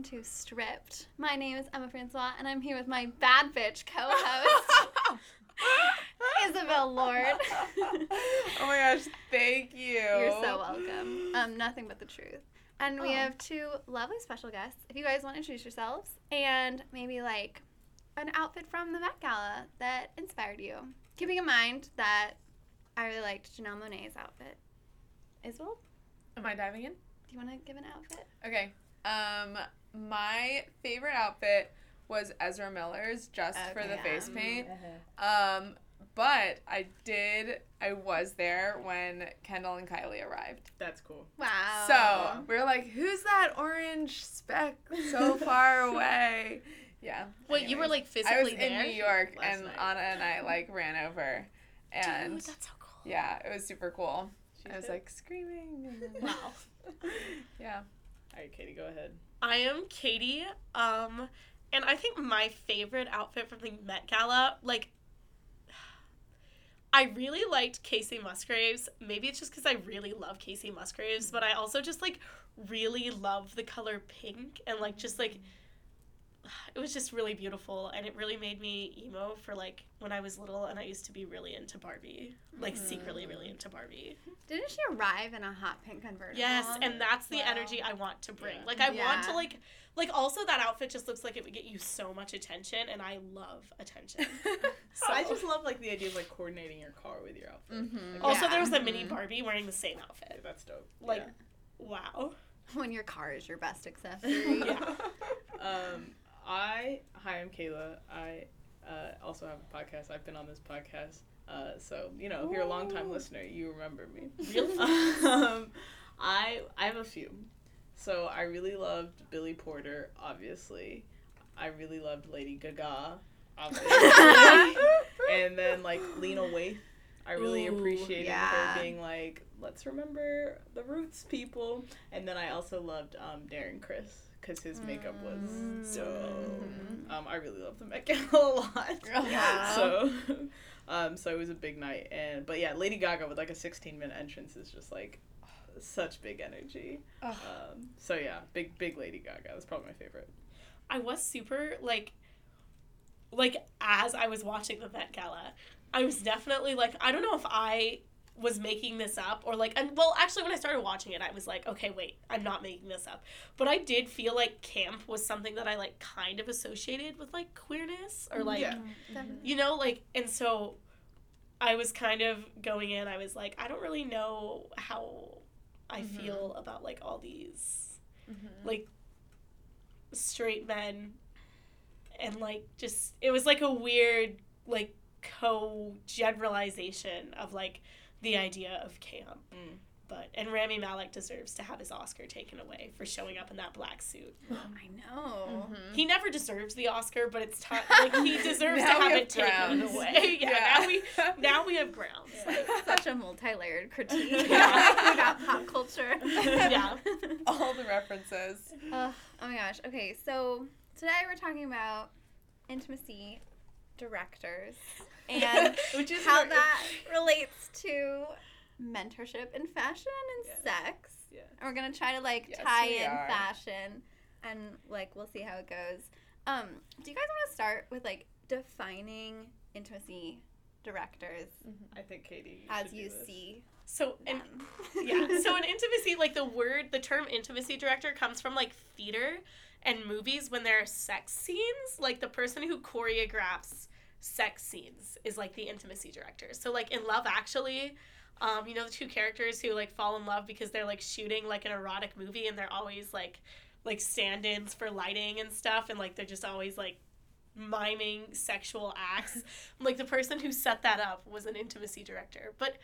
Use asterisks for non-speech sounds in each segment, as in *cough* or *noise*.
welcome to Stripped. My name is Emma Francois, and I'm here with my bad bitch co-host, *laughs* Isabel Lord. oh my gosh, thank you. You're so welcome. Um, nothing but the truth. And we Oh. have two lovely special guests. If you guys want to introduce yourselves and maybe like an outfit from the Met Gala that inspired you, keeping in mind that I really liked Janelle Monáe's outfit. Isabel, Am I diving in? do you want to give an outfit? Okay. Um, my favorite outfit was Ezra Miller's just for the Okay. face paint. Um, but I did. I was there when Kendall and Kylie arrived. That's cool. Wow. So we were like, "Who's that orange speck so *laughs* far away?" Yeah. Wait, you were like physically I was there? in New York, Last and night. Anna and I like ran over, and Dude, that's so cool. yeah, it was super cool. I was fit? like screaming. Wow. *laughs* yeah. All right, Katie, go ahead. I am Katie, um, and I think my favorite outfit from the Met Gala, like, I really liked Kacey Musgraves. Maybe it's just because I really love Kacey Musgraves, but I also just like really love the color pink and like just like *sighs* it was just really beautiful and it really made me emo for like when I was little and I used to be really into Barbie, like secretly really into Barbie. Didn't she arrive in a hot pink convertible? Yes, and that's the Wow. energy I want to bring. Yeah. Like I want to like like also that outfit just looks like it would get you so much attention and I love attention. *laughs* So I just love like the idea of like coordinating your car with your outfit. Mhm. Like, also Yeah. there was a mini Mhm. Barbie wearing the same yeah, outfit. that's dope. Like wow. when your car is your best accessory. *laughs* Yeah. *laughs* um, I hi, I'm Kayla. I uh, also have a podcast. I've been on this podcast. Uh, so you know, if you're a long time listener, you remember me. *laughs* *laughs* Um, I I have a few. So I really loved Billy Porter, obviously. I really loved Lady Gaga, obviously. *laughs* and then like Lena Waithe. I really Ooh, appreciated yeah. her being like, let's remember the roots, people. And then I also loved um, Darren Criss because his makeup was Mm. dope. Mhm. Um, I really love the Met Gala *laughs* a lot. Yeah. So, *laughs* um, so it was a big night, and but yeah, Lady Gaga with like a 16 minute entrance is just like *sighs* such big energy. Ugh. Um, so yeah, big big Lady Gaga. That's probably my favorite. I was super like like as I was watching the Met Gala, I was definitely like I don't know if I was making this up or like and well actually when I started watching it I was like okay wait I'm not making this up but I did feel like camp was something that I like kind of associated with like queerness or like Yeah. You know like and so I was kind of going in I was like I don't really know how I Mhm. feel about like all these Mhm. like straight men and like just it was like a weird like co generalization of like the idea of camp Mm. but and Rami Malek deserves to have his Oscar taken away for showing up in that black suit. *gasps* I know. Mhm. He never deserves the Oscar, but it's time *laughs* like he deserves to have have it taken away. *laughs* *laughs* Yeah, Yeah. now we now we have Browns. Such a multi-layered critique. Yeah. we pop culture. Yeah. All the references. Ugh, oh my gosh. Okay, so today we're talking about intimacy directors and *laughs* Which is how that relates to mentorship in fashion and Yeah. sex. Yeah. And we're gonna try to like Yes, tie in are. fashion and like we'll see how it goes. Um, do you guys want to start with like defining intimacy directors I think Katie. as you see So and *laughs* yeah so an intimacy like the word the term intimacy director comes from like theater and movies when there are sex scenes like the person who choreographs sex scenes is like the intimacy director. So like in love actually um, you know the two characters who like fall in love because they're like shooting like an erotic movie and they're always like like stand-ins for lighting and stuff and like they're just always like miming sexual acts. *laughs* Like the person who set that up was an intimacy director. But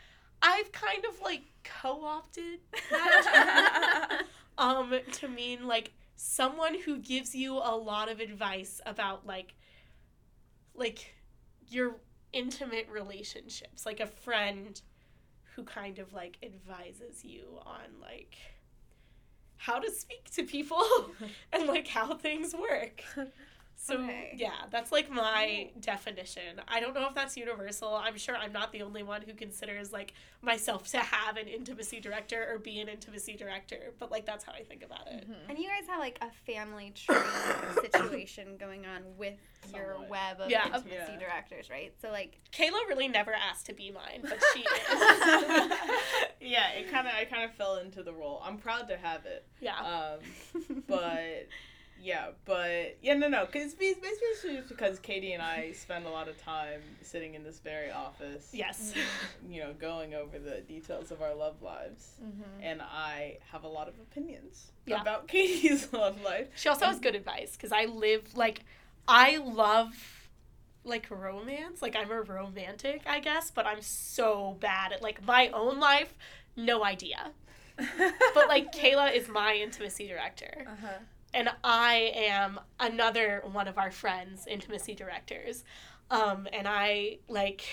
i've kind of like co-opted that *laughs* um to mean like someone who gives you a lot of advice about like like your intimate relationships like a friend who kind of like advises you on like how to speak to people *laughs* and like how things work *laughs* So Okay. yeah, that's like my definition. I don't know if that's universal. I'm sure I'm not the only one who considers like myself to have an intimacy director or be an intimacy director, but like that's how I think about it. And you guys have like a family tree *coughs* situation going on with your web of Yeah. intimacy Yeah. directors, right? So like Kayla really never asked to be mine, but she *laughs* is. *laughs* yeah, it kind of I kind of fell into the role. I'm proud to have it. yeah. Um, but yeah, but yeah, no, no, because basically just because Katie and I spend a lot of time sitting in this very office. yes. *laughs* You know, going over the details of our love lives, and I have a lot of opinions Yeah. about *laughs* Katie's love life. She also has good advice because I live like I love like romance. Like I'm a romantic, I guess, but I'm so bad at like my own life. No idea. *laughs* But like Kayla is my intimacy director, uh-huh. And I am another one of our friends' intimacy directors. Um, and I like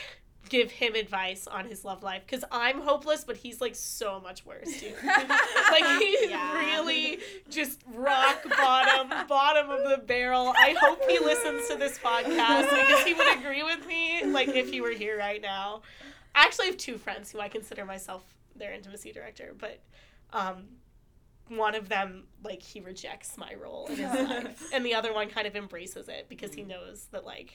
give him advice on his love life because I'm hopeless, but he's like so much worse too. *laughs* like he's Yeah. really just rock bottom, bottom of the barrel. I hope he listens to this podcast because he would agree with me. Like if he were here right now. I actually have two friends who I consider myself their intimacy director, but um, one of them like he rejects my role in his *laughs* life, and the other one kind of embraces it because he knows that like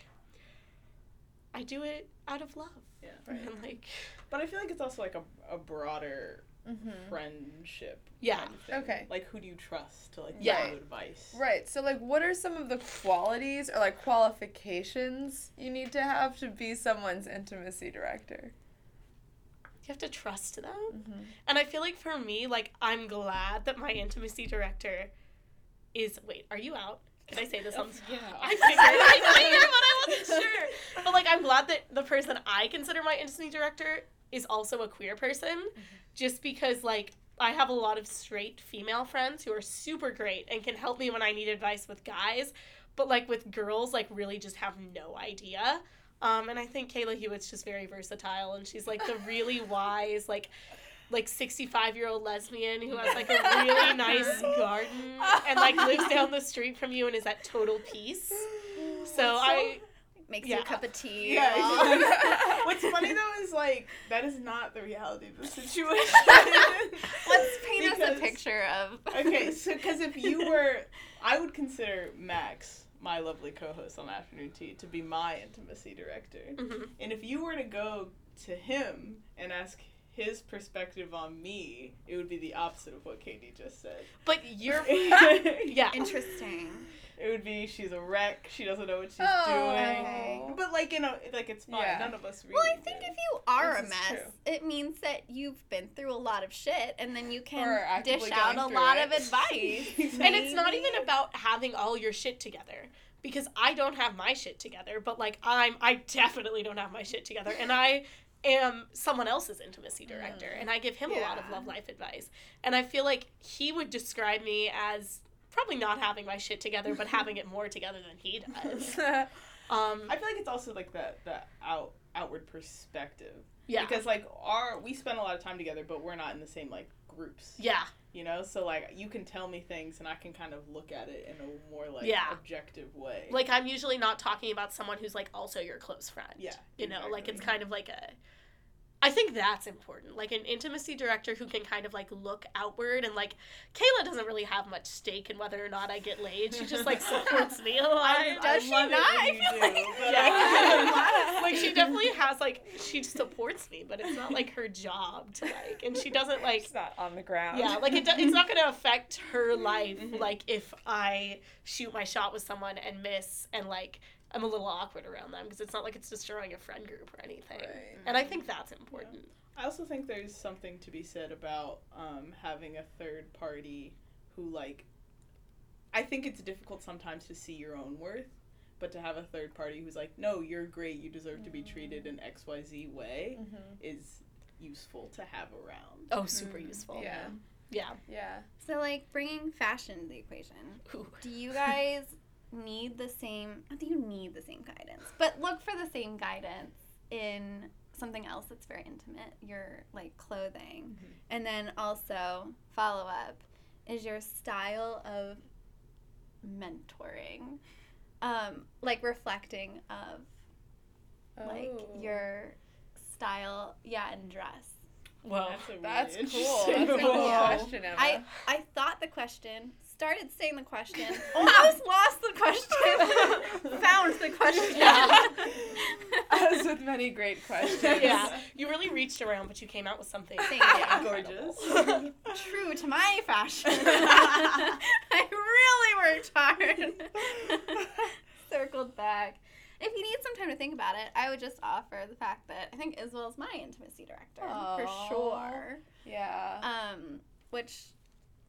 I do it out of love. Yeah. *laughs* And like But I feel like it's also like a, a broader Mm-hmm. friendship. Yeah. kind of. Okay. Like who do you trust to like Yeah. give you advice? Right. So, like, what are some of the qualities or like qualifications you need to have to be someone's intimacy director? You have to trust them. Mm-hmm. And I feel like for me, like I'm glad that my intimacy director is wait, are you out? Did I say this on *laughs* Yeah. *laughs* I figured, I figured, but I *laughs* wasn't sure. But like, I'm glad that the person I consider my intimacy director is also a queer person, just because like I have a lot of straight female friends who are super great and can help me when I need advice with guys, but like with girls, like really just have no idea. Um, and I think Kayla Hewitt's just very versatile, and she's like the really *laughs* wise, like like 65 year old lesbian who has like a *laughs* really nice garden and like lives down the street from you and is at total peace. So I makes you a cup of tea. Yeah. while- *laughs* What's funny though is like that is not the reality of the situation. Let's paint us a picture of. okay, so because if you were, I would consider Max, my lovely co-host on Afternoon Tea, to be my intimacy director. mhm. And if you were to go to him and ask his perspective on me, it would be the opposite of what Katie just said. but you're *laughs* yeah. Interesting. Would be she's a wreck. She doesn't know what she's Oh. doing. Okay. But like you know, like it's fine. Yeah. None of us really. Well, I think do. if you are This a mess, true. it means that you've been through a lot of shit, and then you can dish out a lot it. of advice. *laughs* And it's not even about having all your shit together because I don't have my shit together, but like I'm I definitely don't have my shit together and I am someone else's intimacy director mm. and I give him a lot of love life advice. And I feel like he would describe me as probably not having my shit together but having it more together than he does. *laughs* Um I feel like it's also like that that out outward perspective. yeah. Because like our we spend a lot of time together, but we're not in the same like groups. yeah. You know, so like you can tell me things, and I can kind of look at it in a more like Yeah. objective way. Like I'm usually not talking about someone who's like also your close friend. yeah, You know, like it's kind of like a I think that's important. Like an intimacy director who can kind of like look outward and like Kayla doesn't really have much stake in whether or not I get laid. She just like supports me a lot. I, Does I she love not? It when I feel do, like- Yeah. Like she definitely has like she supports me, but it's not like her job to like and she doesn't like it's not on the ground. yeah, like it do, it's not going to affect her life Mhm. like if I shoot my shot with someone and miss and like I'm a little awkward around them because it's not like it's destroying a friend group or anything. Right. And I think that's important. I also think there's something to be said about um, having a third party who like. I think it's difficult sometimes to see your own worth, but to have a third party who's like, "No, you're great. You deserve to be treated in X Y Z way," Mhm. is useful to have around. Oh, super Mm, useful. Yeah. Yeah. Yeah. So, like, bringing fashion to the equation. Ooh. Do you guys need the same? Not that you need the same guidance, but look for the same guidance in something else that's very intimate. Your like clothing, Mhm. and then also follow up is your style of mentoring. um, like reflecting of like Oh. your style, yeah, and dress. well That's, *laughs* a really That's cool. That's a *laughs* cool question, Emma. I I thought the question, started saying the question, *laughs* almost lost the question, *laughs* found the question. Yeah. *laughs* As with many great questions. yeah, you really reached around, but you came out with something. Thank you. Gorgeous. True to my fashion. I really worked hard. Circled back. If you need some time to think about it, I would just offer the fact that I think Isabel's my intimacy director for sure. Yeah. Um, which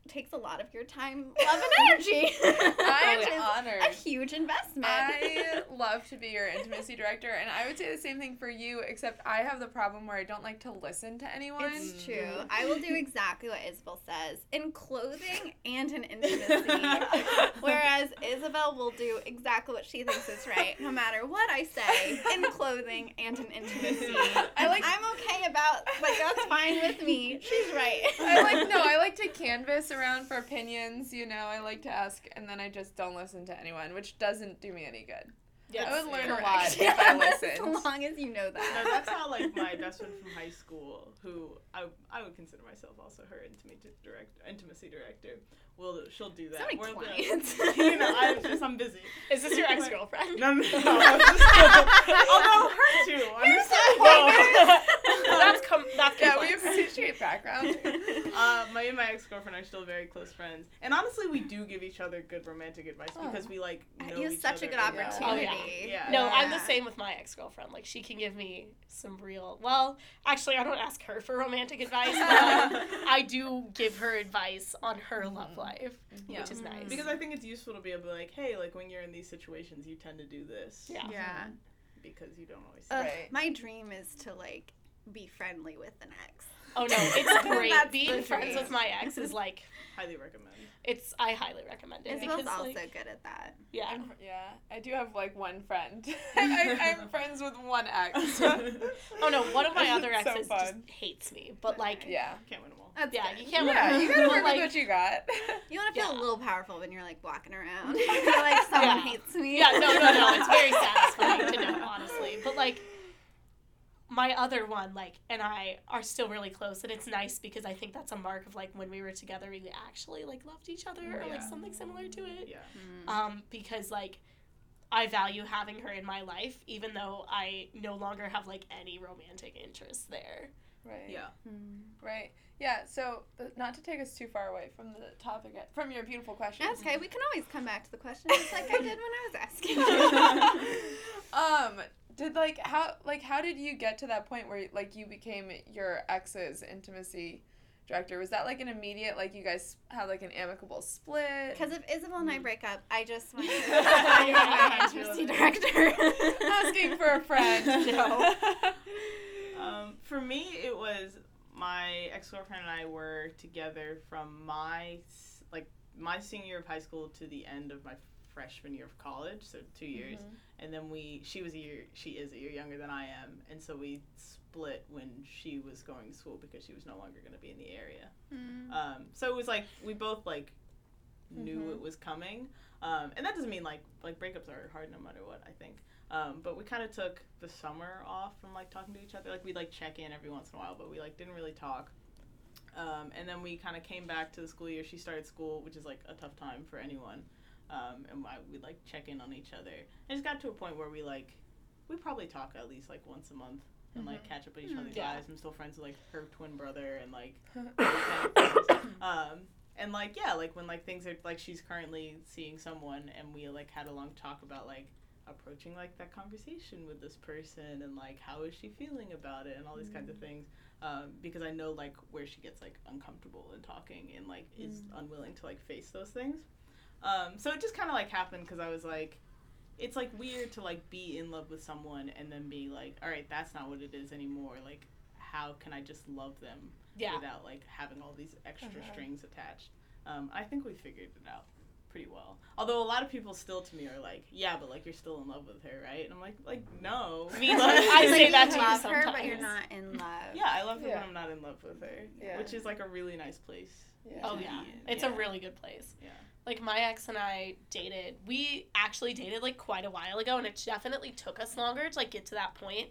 takes a lot of your time, *laughs* love, and energy. *laughs* I'm *laughs* which honored. a huge investment. I love to be your intimacy director, and I would say the same thing for you, except I have the problem where I don't like to listen to anyone. It's mm-hmm. true. I will do exactly what Isabel says in clothing and in intimacy. Whereas Isabel will do exactly what she thinks is right, no matter what I say in clothing and in intimacy. I like- I'm okay about like that's fine with me. She's right. I like no, I like to canvas around for opinions, you know, I like to ask and then I just don't listen to anyone, which doesn't do me any good. Yes. I would learn a Correct. lot if *laughs* I listened. As long as you know that. No, that's how like my best friend from high school, who I, I would consider myself also her intimacy director, intimacy director. Will she'll do that? So many We're the- *laughs* you know, I'm just I'm busy. Is this your ex girlfriend? No, no, no. *laughs* Although her too. understand? Whoa. *laughs* that's com- that's Yeah, we appreciate background. *laughs* Uh, my and my ex girlfriend are still very close friends, and honestly, we do give each other good romantic advice Oh. because we like know You have each such a good really well. opportunity. Oh, yeah. yeah. No, I'm the same with my ex girlfriend. Like she can give me some real. Well, actually, I don't ask her for romantic advice, but *laughs* I do give her advice on her love life, Yeah. which is nice. Because I think it's useful to be able to be like, hey, like when you're in these situations, you tend to do this. Yeah. Yeah. Because you don't always. Ugh, Right. My dream is to like be friendly with an ex. oh no, it's *laughs* great. Being friends with my ex is like highly recommend. it's. I highly recommend it Isabel's because also like good at that. yeah. I'm yeah, I do have like one friend. *laughs* *laughs* I, I'm friends with one ex. Oh no, one of my other It's so exes just hates me, but like yeah. Can't win them all. That's yeah, good. you can't. Yeah, win. you gotta work like, with what you got. You want to feel Yeah. a little powerful when you're like walking around. you're like someone Yeah. hates me. Yeah, no, no, no. It's very satisfying to know, honestly. But like, my other one, like, and I are still really close, and it's nice because I think that's a mark of like when we were together, we actually like loved each other or like something similar to it. Yeah. Mm. Um, because like. I value having her in my life, even though I no longer have like any romantic interest there. Right. Yeah. Mm. Right. Yeah. So, but not to take us too far away from the topic, from your beautiful question. That's okay. We can always come back to the question just like I *laughs* did when I was asking. *laughs* um, did like how like how did you get to that point where like you became your ex's intimacy director? Was that like an immediate like you guys had like an amicable split? Because if Isabel and I Mm. break up, I just *laughs* want *laughs* to be my intimacy director. *laughs* asking for a friend. No. Um, for me, it was my ex girlfriend and I were together from my like my senior year of high school to the end of my freshman year of college, so two years. And then we she was a year she is a year younger than I am, and so we split when she was going to school because she was no longer going to be in the area. Mm. Um, so it was like we both like knew Mhm. it was coming, um, and that doesn't mean like like breakups are hard no matter what. I think, um, but we kind of took the summer off from like talking to each other. Like we'd like check in every once in a while, but we like didn't really talk. Um, and then we kind of came back to the school year. She started school, which is like a tough time for anyone. Um, and I, we'd like check in on each other. And it just got to a point where we like we probably talk at least like once a month and like catch up with each Mm. other's Yeah. lives. I'm still friends with like her twin brother and like *laughs* kind of things. um, and like yeah, like when like things are like she's currently seeing someone, and we like had a long talk about like approaching like that conversation with this person, and like how is she feeling about it, and all these kinds of things. Um, because I know like where she gets like uncomfortable in talking and like is unwilling to like face those things. Um, so it just kind of like happened because I was like, it's like weird to like be in love with someone and then be like, all right, that's not what it is anymore. Like, how can I just love them Yeah. without like having all these extra Uh-huh. strings attached? Um, I think we figured it out pretty well. Although a lot of people still to me are like, yeah, but like you're still in love with her, right? And I'm like, like no. Me *laughs* too. Like- I Like, say you that to love her, but you're not in *laughs* love. Yeah, I love her Yeah. when I'm not in love with her, Yeah. which is like a really nice place Yeah. Oh yeah, it's Yeah. a really good place. Yeah. Like my ex and I dated. We actually dated like quite a while ago, and it definitely took us longer to like get to that point,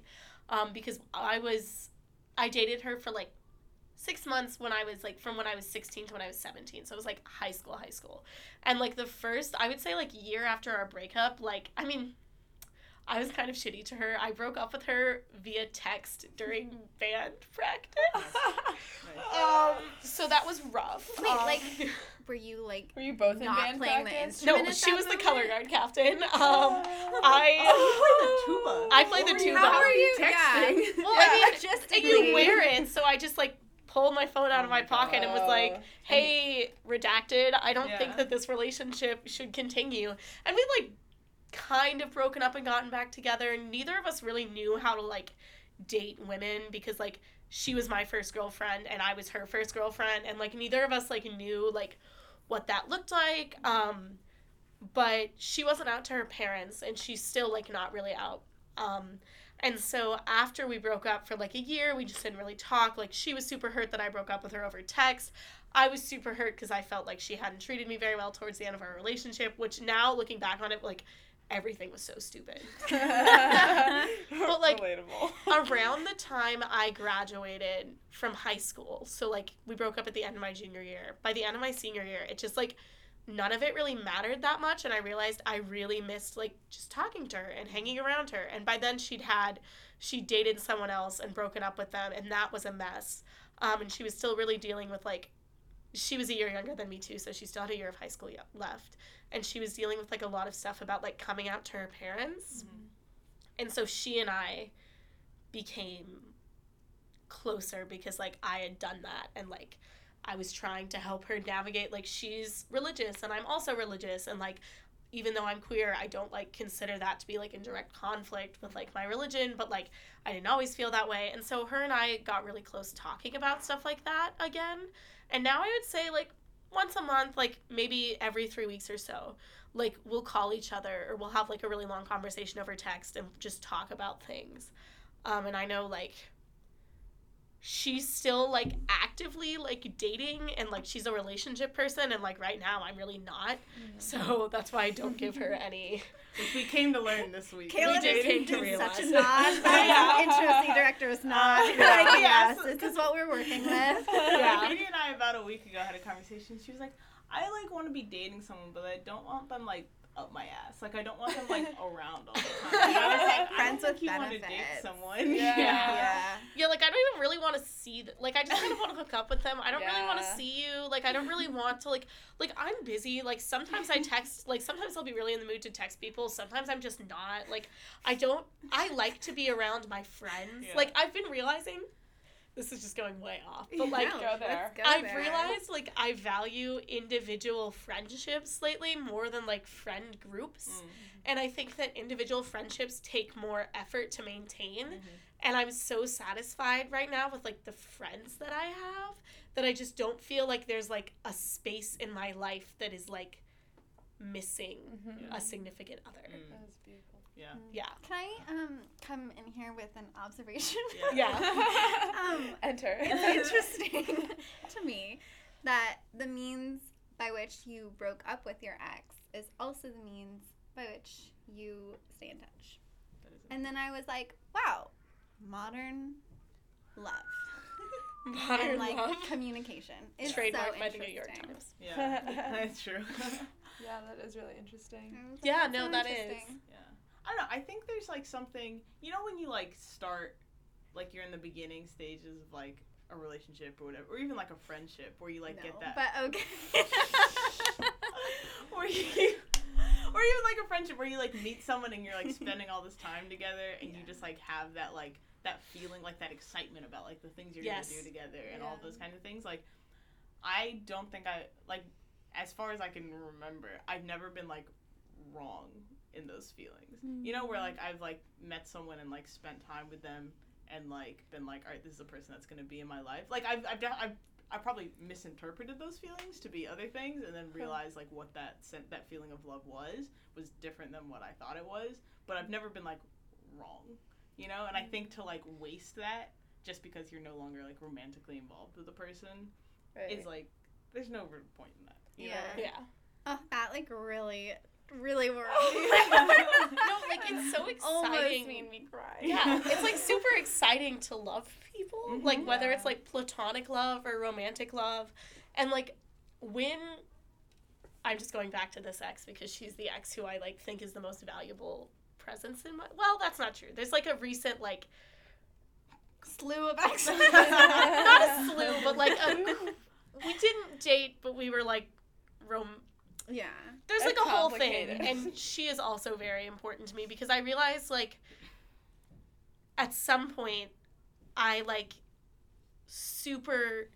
um, because I was, I dated her for like six months when I was like from when I was sixteen to when I was seventeen. So it was like high school, high school, and like the first I would say like year after our breakup, like I mean. I was kind of shitty to her. I broke up with her via text during band practice. *laughs* Um, so that was rough. Wait, Um, like- Were you like Were you both in band playing the practice? instrument? no, she that was the color guard captain. *laughs* Um, Oh. *laughs* I Oh, you played the tuba. I played the tuba. How are you? texting? well, Yeah. I mean, just and you wear it, so I just like pulled my phone out Oh of my my pocket and was like. "Hey, redacted. I don't Yeah. think that this relationship should continue." And we like kind of broken up and gotten back together. Neither of us really knew how to like date women because like she was my first girlfriend and I was her first girlfriend, and like neither of us like knew like what that looked like. Um, but she wasn't out to her parents, and she's still like not really out. Um, and so after we broke up for like a year, we just didn't really talk. Like she was super hurt that I broke up with her over text. I was super hurt because I felt like she hadn't treated me very well towards the end of our relationship. Which now looking back on it, like everything was so stupid. *laughs* *laughs* but like- relatable. Around the time I graduated from high school, so like we broke up at the end of my junior year. By the end of my senior year, it just like none of it really mattered that much and I realized I really missed like just talking to her and hanging around her. And by then she'd had she dated someone else and broken up with them and that was a mess. Um and she was still really dealing with like she was a year younger than me too, so she still had a year of high school left. And she was dealing with like a lot of stuff about like coming out to her parents. Mm-hmm. And so she and I became closer because like I had done that and like I was trying to help her navigate like she's religious and I'm also religious and like even though I'm queer, I don't like consider that to be like in direct conflict with like my religion, but like I didn't always feel that way. And so her and I got really close talking about stuff like that again. And now I would say like once a month, like maybe every 3 weeks or so, like we'll call each other or we'll have like a really long conversation over text and just talk about things. Um and I know like she's still like actively like dating and like she's a relationship person and like right now I'm really not. So that's why I don't give her *laughs* any Which we came to learn this week. Kayla We did came to realize such a it. nod. *laughs* Yeah. Intimacy director is not. Uh, *laughs* like, yes, this is what we're working with. Yeah. Katie and I about a week ago had a conversation. She was like, I like want to be dating someone, but I don't want them like up my ass. Like I don't want them like *laughs* around all the time. And I was like, I Friends don't with think you want to date benefits. someone. *laughs* Yeah. Yeah. Yeah, like I don't even really want to see th- like I just kind of want to hook up with them. I don't really want to see you. Like I don't really want to like like I'm busy. Like sometimes I text like sometimes I'll be really in the mood to text people. Sometimes I'm just not. Like I don't I like to be around my friends. Yeah. Like I've been realizing this is just going way off. But like No, Go there. go I've there. realized like I value individual friendships lately more than like friend groups. Mm. And I think that individual friendships take more effort to maintain. Mhm. And I'm so satisfied right now with like the friends that I have that I just don't feel like there's like a space in my life that is like missing Mhm. a significant other. Mm. That beautiful. Yeah. Yeah. Can I um come in here with an observation? Yeah. *laughs* Yeah. um, *laughs* Enter. it's *laughs* interesting to me that the means by which you broke up with your ex is also the means by which you stay in touch. And then I was like, wow, modern love Modern and like love. communication is Trademark so by the New York interesting. Times. Yeah. That's true. yeah, that is really interesting. I was like, Yeah, no, so that is. Yeah. I don't know. I think there's like something, you know, when you like start, like you're in the beginning stages of like a relationship or whatever, or even like a friendship where you like no, get that. But okay. *laughs* or you, or even like a friendship where you like meet someone and you're like spending all this time together and you just like have that like that feeling like that excitement about like the things you're Yes. gonna do together and all those kind of things like i don't think i like as far as i can remember i've never been like wrong in those feelings you know where mm-hmm. like i've like met someone and like spent time with them and like been like all right this is a person that's gonna be in my life like i've i've, def- I've I probably misinterpreted those feelings to be other things, and then realized like what that sent that feeling of love was was different than what I thought it was. But I've never been like wrong, you know. And I mm. think to like waste that just because you're no longer like romantically involved with the person Right. is like there's no real point in that. you know? Yeah. Yeah. Oh, that like really, really worried *laughs* *laughs* no, like it's so exciting. Almost made me cry. Yeah, it's like *laughs* super exciting to love people, Mhm. like whether it's like platonic love or romantic love, and like when I'm just going back to this ex because she's the ex who I like think is the most valuable presence in my. Well, that's not true. There's like a recent like slew of exes. not a slew, but like a, we didn't date, but we were like rom. Yeah. There's That's like a whole thing, and she is also very important to me because I realized like at some point I like super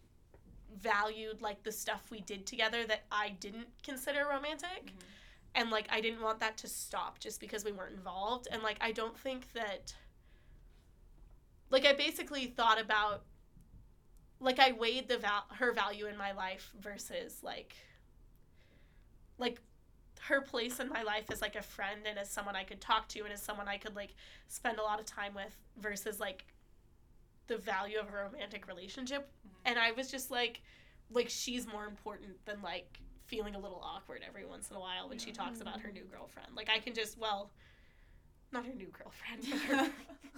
valued like the stuff we did together that I didn't consider romantic. Mhm. And like I didn't want that to stop just because we weren't involved. And like I don't think that like I basically thought about like I weighed the val- her value in my life versus like like her place in my life as like a friend and as someone I could talk to and as someone I could like spend a lot of time with versus like the value of a romantic relationship. Mm-hmm. And I was just like like she's more important than like feeling a little awkward every once in a while when she talks about her mm. new girlfriend. Like I can just well not her new girlfriend but her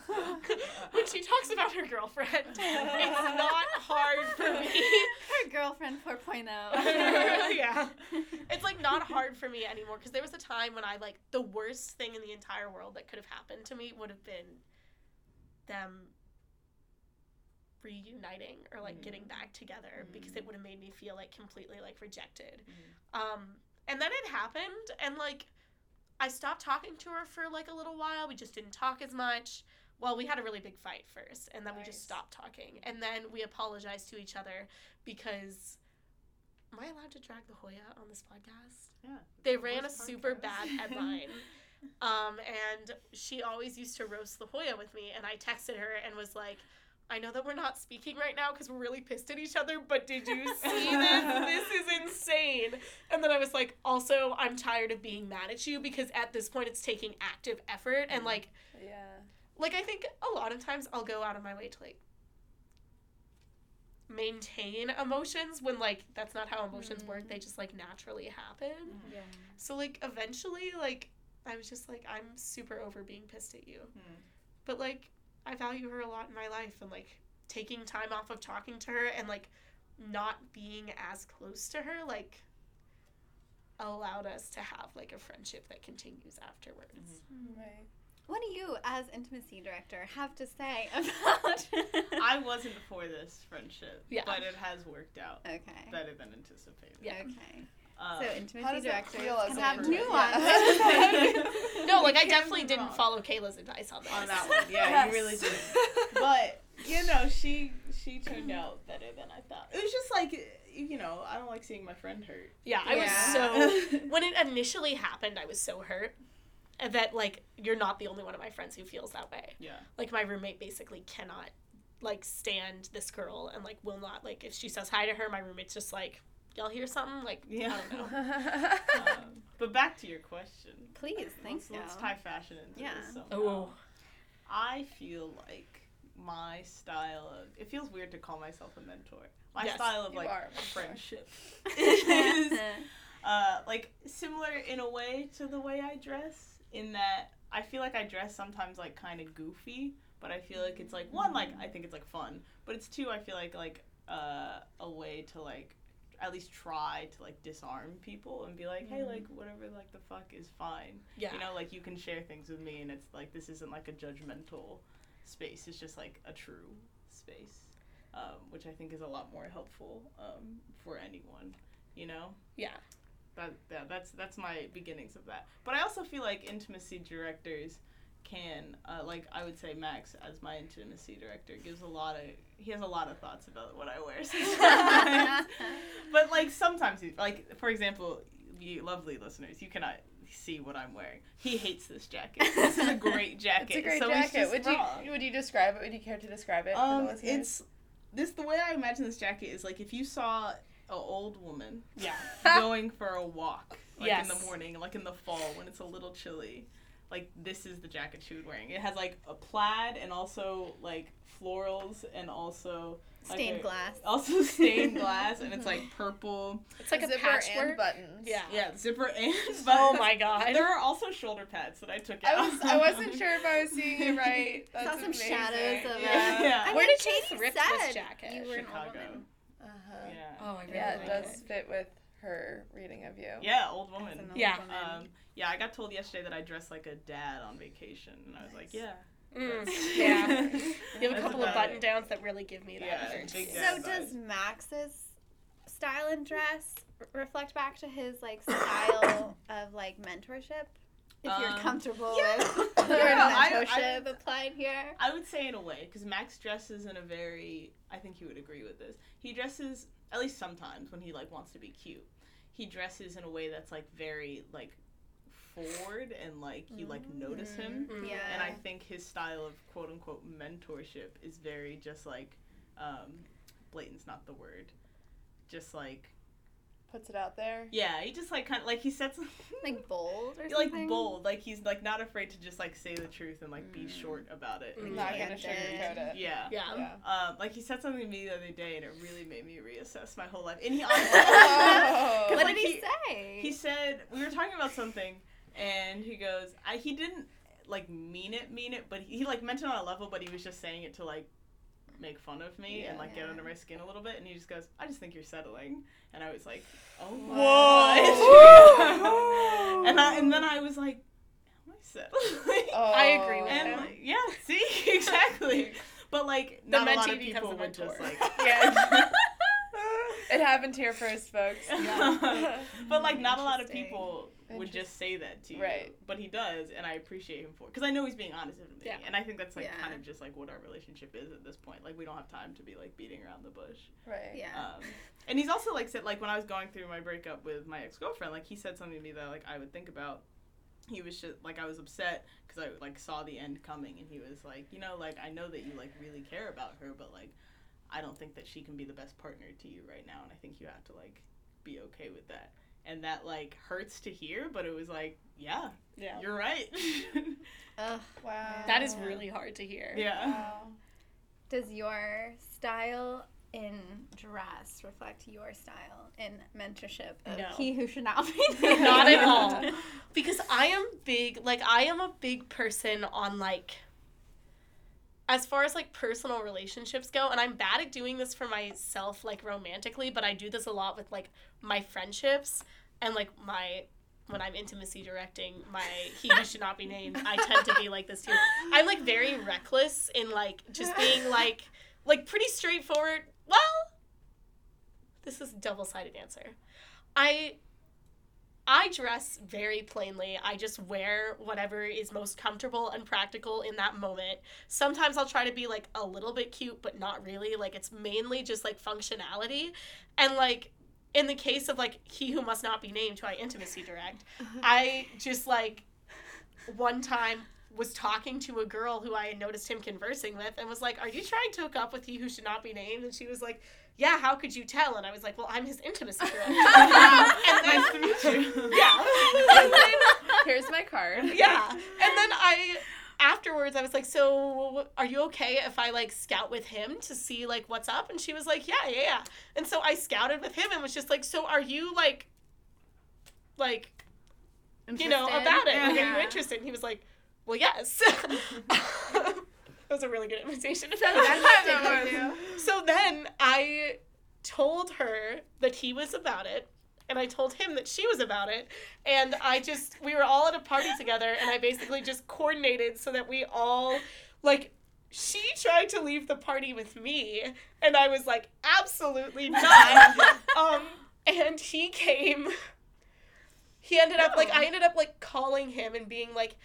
*laughs* when she talks about her girlfriend it's not hard for me *laughs* Her girlfriend oh. 4.0. *laughs* yeah. It's like not hard for me anymore because there was a time when I like the worst thing in the entire world that could have happened to me would have been them reuniting or like getting mm. back together because it mm. would have made me feel like completely like rejected. Mm. Um and then it happened and like I stopped talking to her for like a little while. We just didn't talk as much. Well, we had a really big fight first, and then we just stopped talking. And then we apologized to each other because. Am I allowed to drag the Hoya on this podcast? Yeah. They the ran a worst super podcast. bad *laughs* headline. um, and she always used to roast the Hoya with me, and I texted her and was like, I know that we're not speaking right now because we're really pissed at each other, but did you see this? *laughs* this is insane. And then I was like, also, I'm tired of being mad at you because at this point it's taking active effort. And like, Yeah. like I think a lot of times I'll go out of my way to like maintain emotions when like that's not how emotions work. They just like naturally happen. Yeah. So like eventually like I was just like I'm super over being pissed at you. Hmm. But like I value her a lot in my life and like taking time off of talking to her and like not being as close to her like allowed us to have like a friendship that continues afterwards. Mm-hmm. Mm-hmm. Right. What do you, as intimacy director, have to say *laughs* about? *laughs* I wasn't for this friendship, Yeah. but it has worked out okay. better than anticipated. Yeah. Okay. Um, So How intimacy does directors feel can have nuance. Yeah. *laughs* *laughs* No, like I definitely didn't wrong. follow Kayla's advice on this. on that one, yeah, Yes. you really did. *laughs* But you know, she she turned out better than I thought. It was just like you know, I don't like seeing my friend hurt. Yeah, I Yeah. was so when it initially happened, I was so hurt that like you're not the only one of my friends who feels that way. Yeah. Like my roommate basically cannot like stand this girl and like will not like if she says hi to her, my roommate's just like, y'all hear something? Like Yeah. I don't know. *laughs* Um, but back to your question. Please, thank let's, you. let's tie fashion into Yeah. this somehow. Oh. I feel like my style of it feels weird to call myself a mentor. My Yes, style of you like are friendship *laughs* is *laughs* uh, like similar in a way to the way I dress. In that I feel like I dress sometimes like kind of goofy, but I feel like it's like one like I think it's like fun, but it's two I feel like like uh, a way to like at least try to like disarm people and be like, hey, like whatever like the fuck is fine. Yeah. You know, like you can share things with me, and it's like this isn't like a judgmental space. It's just like a true space, um, which I think is a lot more helpful um, for anyone. You know. Yeah. That, yeah, that's that's my beginnings of that. But I also feel like intimacy directors can, uh, like I would say, Max as my intimacy director gives a lot of he has a lot of thoughts about what I wear. *laughs* *laughs* but like sometimes, he, like for example, you lovely listeners, you cannot see what I'm wearing. He hates this jacket. *laughs* This is a great jacket. It's a great so jacket. Would wrong. you would you describe it? Would you care to describe it? Um, the it's this the way I imagine this jacket is like if you saw an old woman Yeah. going for a walk like in the morning, like in the fall when it's a little chilly. Like this is the jacket she was wearing. It has like a plaid and also like florals and also like, Stained a- glass. *laughs* Also stained glass and it's like purple. It's like a Zipper patchwork. and buttons. Yeah. Yeah, zipper and *laughs* Oh my god. There are also shoulder pads that I took out. I was I wasn't *laughs* sure if I was seeing it right. That's Saw some amazing. shadows of Yeah. uh, Yeah. I Where mean, did she Katie thrift said this jacket? You were an Chicago. Uh-huh. Yeah. Oh, my really Yeah, it does fit with her reading of you. Yeah, old woman. As an old Yeah. woman. Um, yeah, I got told yesterday that I dress like a dad on vacation, and I was like, yeah. Mm, yeah. You have a *laughs* couple of button downs that really give me that Yeah, energy. So does. Max's style and dress reflect back to his like style *coughs* of like mentorship? If you're Um, comfortable yeah. with *laughs* Yeah, your I- mentorship I- applied here. I would say in a way, because Max dresses in a very. I think he would agree with this. He dresses at least sometimes when he like wants to be cute. He dresses in a way that's like very like forward and like you like notice him. Mm. Yeah. And I think his style of quote unquote mentorship is very just like um, blatant's not the word. Just like Puts it out there. yeah, he just like kind of like he sets *laughs* like bold or *laughs* like bold, like he's like not afraid to just like say the truth and like be Mm. short about it. Mm. Not gonna sugarcoat it. Yeah. Yeah. Yeah. Um, like he said something to me the other day, and it really made me reassess my whole life. And he *laughs* honestly, Oh. What like, did he, he- say? he said we were talking about something, and he goes, I, he didn't like mean it, mean it, but he, he like meant it on a level, but he was just saying it to like make fun of me and Yeah. like get under my skin a little bit. And he just goes, I just think you're settling, and I was like, oh my. Whoa. *laughs* and I and then I was like, am I settling? Oh. I agree with And him. like, yeah, see, *laughs* exactly. But like, The not a lot mentee of becomes people would just mentor. like, Yeah. *laughs* it happened here first, folks. but like, not a lot of people would just say that to you. Right. But he does, and I appreciate him for it. because I know he's being honest with me, Yeah. and I think that's like Yeah. kind of just like what our relationship is at this point. Like, we don't have time to be like beating around the bush. Right. yeah. Um, and he's also like said like when I was going through my breakup with my ex girlfriend, like he said something to me that like I would think about. He was just like I was upset because I like saw the end coming, and he was like, you know, like I know that you like really care about her, but like I don't think that she can be the best partner to you right now, and I think you have to like be okay with that. And that like hurts to hear, but it was like, yeah, Yeah. you're right. *laughs* Ugh. Wow. That is really hard to hear. yeah. Wow. Does your style in dress reflect your style in mentorship of No. he who should not be *laughs* named? Not at all. *laughs* Because I am big, like, I am a big person on, like, as far as, like, personal relationships go, and I'm bad at doing this for myself, like, romantically, but I do this a lot with, like, my friendships and, like, my. When I'm intimacy directing, my he who should not be named, I tend to be like this too. I'm like very reckless in like just being *laughs* like like pretty straightforward. Well, this is a double-sided answer. I I dress very plainly. I just wear whatever is most comfortable and practical in that moment. Sometimes I'll try to be like a little bit cute, but not really. Like it's mainly just like functionality. And like in the case of like he who must not be named, who I intimacy direct, *laughs* I just like one time was talking to a girl who I had noticed him conversing with and was like, Are you trying to hook up with he who should not be named? And she was like, Yeah, how could you tell? And I was like, Well, I'm his intimacy *laughs* director. *laughs* and then, nice to meet you. yeah. And then, Here's my card. *laughs* yeah. And then I afterwards I was like, "So, are you okay if I like scout with him to see like what's up?" And she was like, "Yeah, yeah, yeah." And so I scouted with him and was just like, "So, are you like like you know, about it? Like, are you interested?" And he was like, "Well, yes." *laughs* that was a really good invitation. *laughs* So then I told her that he was about it, and I told him that she was about it, and I just we were all at a party together, and I basically just coordinated so that we all like. She tried to leave the party with me, and I was like, absolutely *laughs* not. um, and he came. He ended up like I ended up like calling him and being like,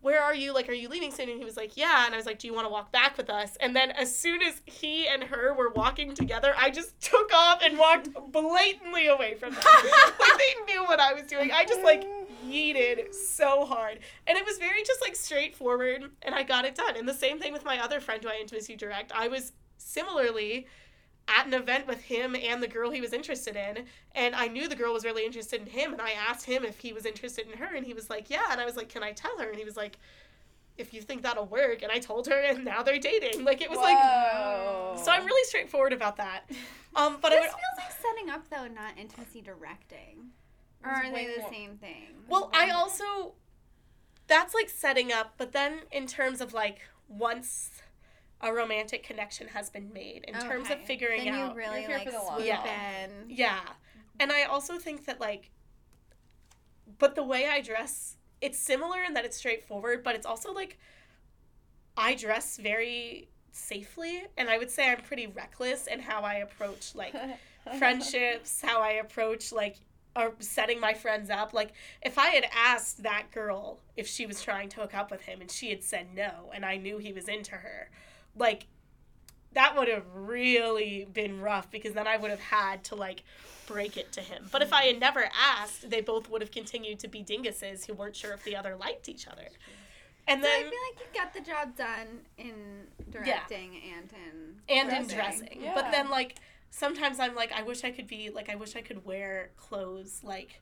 where are you? Like, are you leaving soon? And he was like, yeah. And I was like, do you want to walk back with us? And then as soon as he and her were walking together, I just *laughs* took off and walked blatantly away from them. *laughs* like, they knew what I was doing. I just, like, yeeted so hard. And it was very just, like, straightforward. And I got it done. And the same thing with my other friend who I intimacy direct. I was similarly at an event with him and the girl he was interested in and i knew the girl was really interested in him and i asked him if he was interested in her and he was like yeah and i was like can i tell her? And he was like if you think that'll work and i told her and now they're dating. Like it was like so i'm really straightforward about that. *laughs* Um but i this would feels like setting up though, not intimacy directing. Or are they the same thing? Well, I also that's like setting up, but then in terms of like once a romantic connection has been made, in terms of Okay. figuring then out you really You're here like for the long swoop haul. in. Yeah. And I also think that like but the way I dress, it's similar in that it's straightforward, but it's also like I dress very safely and I would say I'm pretty reckless in how I approach like *laughs* friendships, how I approach like or setting my friends up. Like if I had asked that girl if she was trying to hook up with him and she had said no and I knew he was into her, like that would have really been rough because then I would have had to like break it to him. But if I had never asked, they both would have continued to be dinguses who weren't sure if the other liked each other. And So I feel like you got the job done in directing and in and in Dressing. dressing. Yeah. But then like sometimes I'm like I wish I could be like I wish I could wear clothes like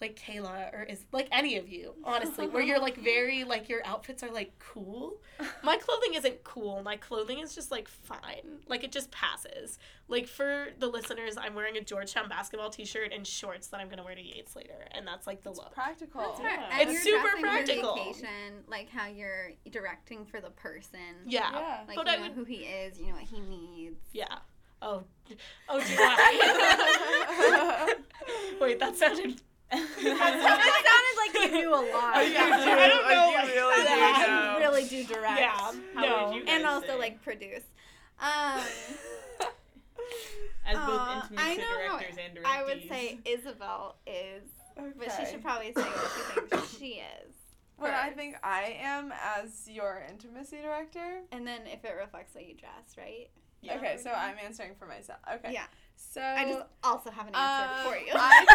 like Kayla or is like any of you, honestly, where you're like very like your outfits are like cool. My *laughs* clothing isn't cool. My clothing is just like fine. Like it just passes. Like for the listeners, I'm wearing a Georgetown basketball t-shirt and shorts that I'm gonna wear to Yates later, and that's like the look. practical. That's. Yeah. And It's you're super dressing practical. Vacation, like how you're directing for the person. Yeah. Yeah. Like But you I know would- who he is, you know what he needs. Yeah. Oh. Oh, do *laughs* *laughs* Wait, that sounded. It *laughs* sounded like you knew a lot. You Yeah. do. I don't know, You like, really do Yeah, know. you really do direct. Yeah. How no. you And also say? like produce. Um, as both uh, intimacy I know directors and directees. I would say Isabel is, but she should probably say what she thinks *laughs* she is. What I think I am as your intimacy director. And then if it reflects what you dress, right? Yeah. Okay, so I'm answering for myself. Okay. Yeah. So I just also have an answer um, for you. I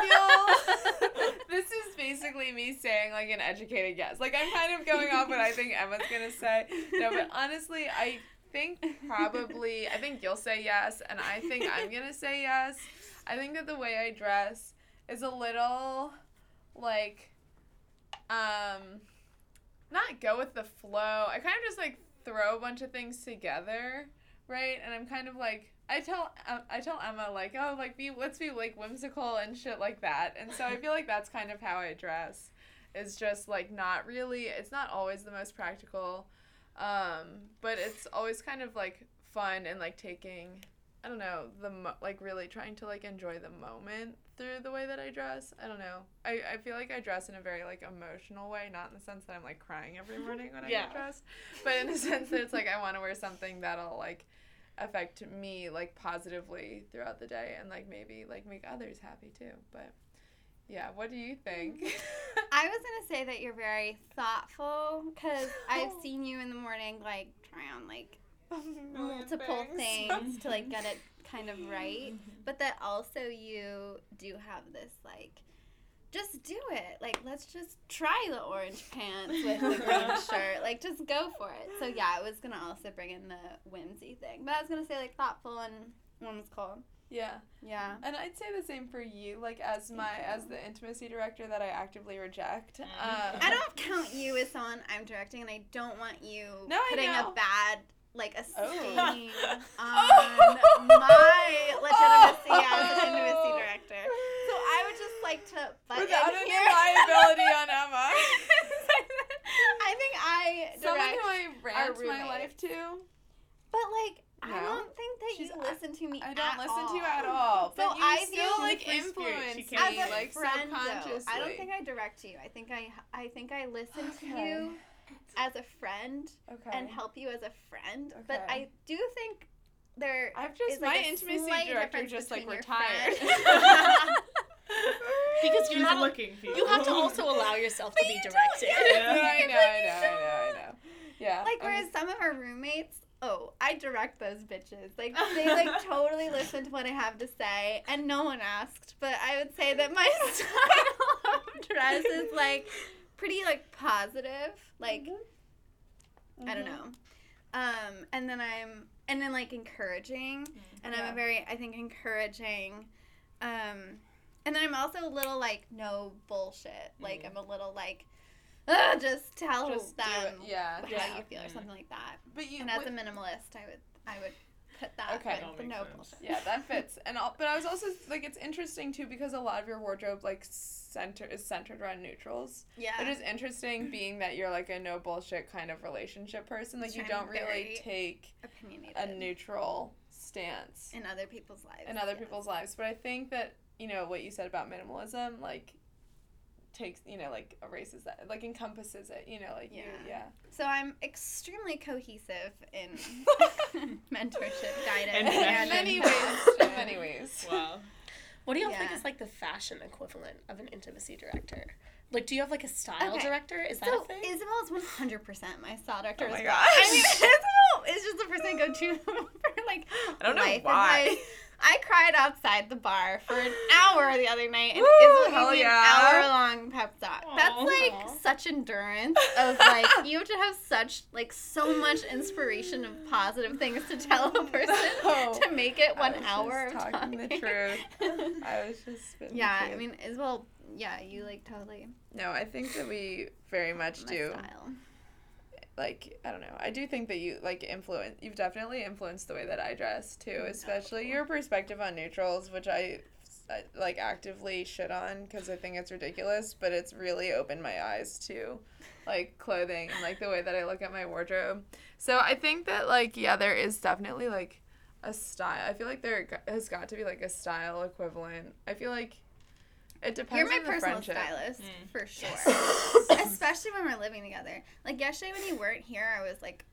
feel *laughs* this is basically me saying like an educated guess. Like I'm kind of going off what I think Emma's gonna say. No, but honestly, I think probably I think you'll say yes, and I think I'm gonna say yes. I think that the way I dress is a little like um not go with the flow. I kind of just like throw a bunch of things together, right? And I'm kind of like I tell uh, I tell Emma like, "Oh, like be let's be like whimsical and shit like that." And so I feel like that's kind of how I dress. Is just like not really it's not always the most practical. Um, but it's always kind of like fun and like taking I don't know, the mo- like really trying to like enjoy the moment through the way that I dress. I don't know. I, I feel like I dress in a very like emotional way, not in the sense that I'm like crying every morning when I Yeah. get dressed, but in the sense that it's like I want to wear something that'll like affect me like positively throughout the day and like maybe like make others happy too. But yeah, what do you think? *laughs* I was gonna say that you're very thoughtful because I've oh. seen you in the morning like try on like *laughs* multiple things to like get it kind of *laughs* right, but that also you do have this like just do it. Like let's just try the orange *laughs* pants with the green *laughs* shirt. Like just go for it. So yeah, I was gonna also bring in the whimsy thing, but I was gonna say like thoughtful and whimsical. Yeah. Yeah. And I'd say the same for you, like as my as the intimacy director that I actively reject. Um, I don't count you as someone I'm directing, and I don't want you No, putting know. a bad like a Oh. stain *laughs* Oh. on my legitimacy as an intimacy director. Like to butt Without in any here. liability on *laughs* Emma. I think I Someone direct, who I rant my life to. but like I don't think that She's- you listen to me. I don't at listen to you at all. So you I still feel like free influence me, as a like friend, though. I don't think I direct you. I think I I think I listen to you as a friend Okay. and help you as a friend. But I do think there I've just is like my a intimacy director just like retired. *laughs* *laughs* friend. *laughs* Because you're She's not. looking for you. You have to also allow yourself to be you don't. directed. Yeah, *laughs* I know, I Like, know, I know, I know. Yeah. like whereas was- some of our roommates, oh, I direct those bitches. Like they like *laughs* totally listen to what I have to say, and no one asked. But I would say that my style of dress is like pretty like positive. Like I don't know. Um, and then I'm and then like encouraging, and I'm a very I think encouraging. Um, and then I'm also a little like no bullshit. Like Mm. I'm a little like, Ugh, just tell Just do them it. Yeah. how Yeah. you feel or Mm. something like that. But you And as what- a minimalist, I would I would put that Okay. That with the no sense. bullshit. yeah, that *laughs* fits. And all, but I was also like, it's interesting too because a lot of your wardrobe like center is centered around neutrals. Yeah. It is interesting being that you're like a no bullshit kind of relationship person. Like you don't really take opinionated a neutral stance in other people's lives. in other yes. people's lives. But I think that you know what you said about minimalism, like takes you know like erases that, like encompasses it. You know, like you Yeah. So I'm extremely cohesive in *laughs* *laughs* mentorship guidance. And In fashion. many ways. In many *laughs* ways. Wow. What do y'all think is like the fashion equivalent of an intimacy director? Like, do you have like a style Okay. director? Is that So a thing? Isabel is 100% my style director Oh my well. gosh. I mean, Isabel is just the person I go to for like I don't know life why. Advice. I cried outside the bar for an *gasps* hour the other night, and Woo, Isabel hell gave me yeah. an hour long pep talk. That's like such endurance of *laughs* like you have to have such like so much inspiration of positive things to tell a person *laughs* No. to make it I one was hour just of talking the truth. *laughs* I was just spitting yeah, truth. I mean Isabel. Yeah, you like totally no, I think that we very much do. style. Like, I don't know. I do think that you like influence. You've definitely influenced the way that I dress too, mm, especially your perspective on neutrals, which I, I like actively shit on because I think it's ridiculous. But it's really opened my eyes to, like clothing and like the way that I look at my wardrobe. So I think that like yeah, there is definitely like a style. I feel like there has got to be like a style equivalent. I feel like it depends. You're my on the personal friendship. stylist Mm. for sure. *laughs* Especially when we're living together. Like yesterday when you weren't here, I was like,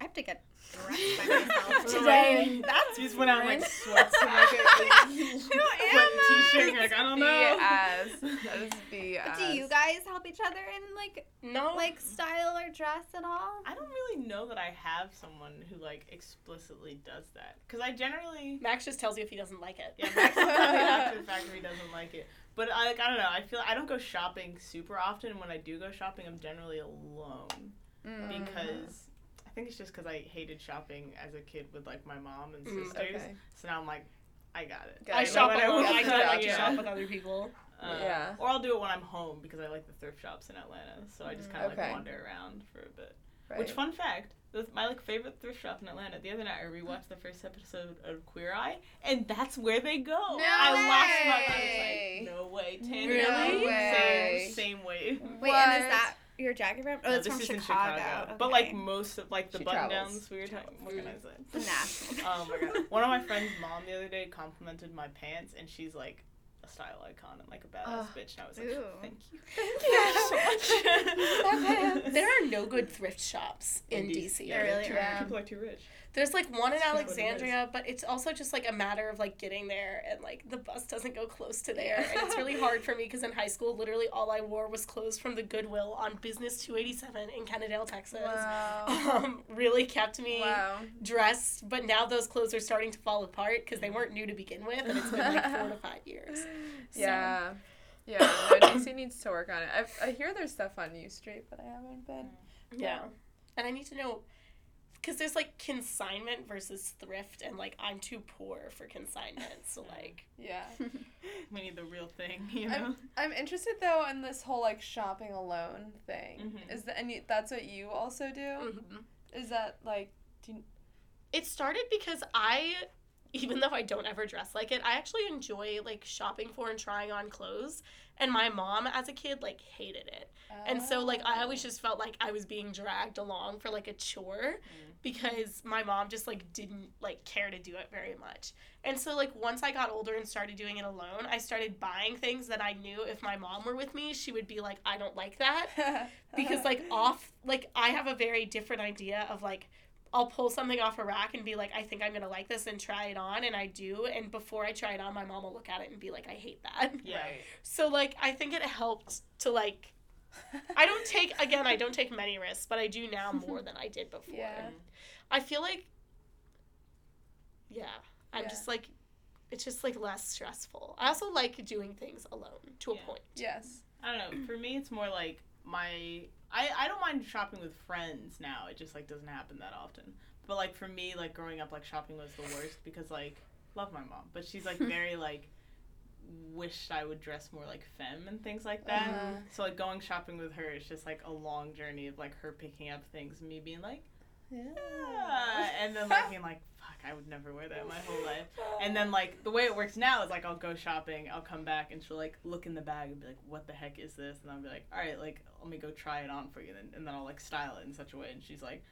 I have to get dressed by myself *laughs* today. and that's You just went out in like ruined. sweats and like a like, *laughs* Who wet am t-shirt. You're like, I don't know. BS. That is BS. But do you guys help each other in like no, like style or dress at all? I don't really know that I have someone who like explicitly does that because I generally Max just tells you if he doesn't like it. yeah Max after the fact if he doesn't like it. But I like I don't know. I feel I don't go shopping super often. When I do go shopping, I'm generally alone Mm. because I think it's just because I hated shopping as a kid with like my mom and Mm, sisters. okay. So now I'm like, I got it. Got I it. shop When alone. want I to don't like to shop with other people. Uh, *laughs* Yeah. Or I'll do it when I'm home because I like the thrift shops in Atlanta. So I just kind of Okay. like wander around for a bit. Right. Which fun fact? My like favorite thrift shop in Atlanta. The other night I rewatched the first episode of Queer Eye, and that's where they go. No I lost my mind. way. I was like, no way, Tanner. Really? No way. Same, same way. Wait, and is that your jacket brand? Oh, No, it's this from is Chicago. in Chicago. Okay. But like most of like the She button travels. downs we were talking. What can I say? the national. *laughs* Oh my god. One of my friends' mom the other day complimented my pants, and she's like a style icon and like a badass Ugh. bitch. And I was like, Ooh. thank you. *laughs* Thank you. So much. *laughs* there are no good thrift shops in, DC. Yeah, There really too- are. People are too rich. There's like one in. Alexandria, but it's also just like a matter of like getting there and like the bus doesn't go close to there. And it's really hard for me because in high school, literally all I wore was clothes from the Goodwill on Business 287 in Kennedale, Texas. Wow. Um, really kept me Wow. dressed, but now those clothes are starting to fall apart because they weren't new to begin with, and it's been like four to five years. *laughs* So- Yeah. Yeah. No, DC needs to work on it. I, I hear there's stuff on U Street, but I haven't been. Yeah. And I need to know because there's like consignment versus thrift, and like I'm too poor for consignment. So, like, Yeah. *laughs* *laughs* We need the real thing, you know. I'm, I'm interested though in this whole like shopping alone thing. Mhm. Is that and you, that's what you also do? mhm. Is that like do you, it started because I, even though I don't ever dress like it, I actually enjoy like shopping for and trying on clothes. And my mom, as a kid, like hated it. And so like I always just felt like I was being dragged along for like a chore because my mom just like didn't like care to do it very much. And so like once I got older and started doing it alone, I started buying things that I knew if my mom were with me, she would be like I don't like that *laughs* because like off like I have a very different idea of like I'll pull something off a rack and be like I think I'm going to like this and try it on and I do and before I try it on my mom will look at it and be like I hate that. Yeah. So like I think it helped to like I don't take again. I don't take many risks, but I do now *laughs* more than I did before. Yeah. I feel like, yeah, I'm Yeah. just like, it's just like less stressful. I also like doing things alone to a point. yes. I don't know. For me, it's more like my I I don't mind shopping with friends now. It just like doesn't happen that often. But like for me, like growing up, like shopping was the worst because like love my mom, but she's like *laughs* very like wished I would dress more like femme and things like that. Uh-huh. So like going shopping with her is just like a long journey of like her picking up things me being like, yeah, and then like being like, fuck, I would never wear that my whole life. And then like the way it works now is like I'll go shopping, I'll come back and she'll like look in the bag and be like, what the heck is this? And I'll be like, all right, like let me go try it on for you, and, and then I'll like style it in such a way, and she's like.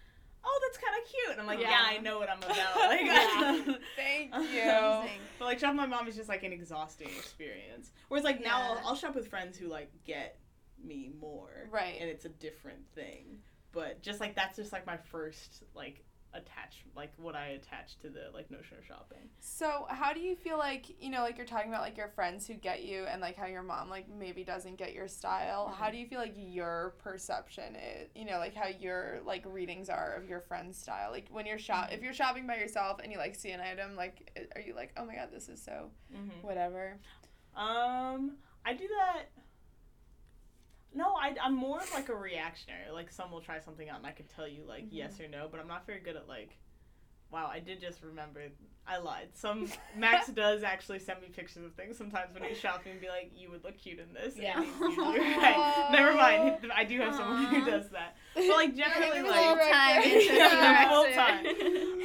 Oh, that's kind of cute. And I'm like, yeah. Yeah. I know what I'm about. *laughs* Like, Yeah. *laughs* Thank you. Amazing. but like shopping with my mom is just like an exhausting experience. Whereas like now Yeah. I'll, I'll shop with friends who like get me more, Right. and it's a different thing. But just like that's just like my first like attach like what I attach to the like notion of shopping. So how do you feel like you know like you're talking about like your friends who get you and like how your mom like maybe doesn't get your style? How do you feel like your perception is? You know like how your like readings are of your friend's style. Like when you're shop if you're shopping by yourself and you like see an item like are you like oh my god this is so Mm-hmm. whatever? Um, I do that. No, I, I'm more of like a reactionary. Like, some will try something out and I can tell you, like, yes or no, but I'm not very good at, like, wow, I did just remember. I lied. Some, Max *laughs* does actually send me pictures of things sometimes when he's shopping and be like, you would look cute in this. Yeah. And right. *laughs* Never mind. I do have someone who does that. But, like, generally, Full like, time *laughs* Yeah, full time.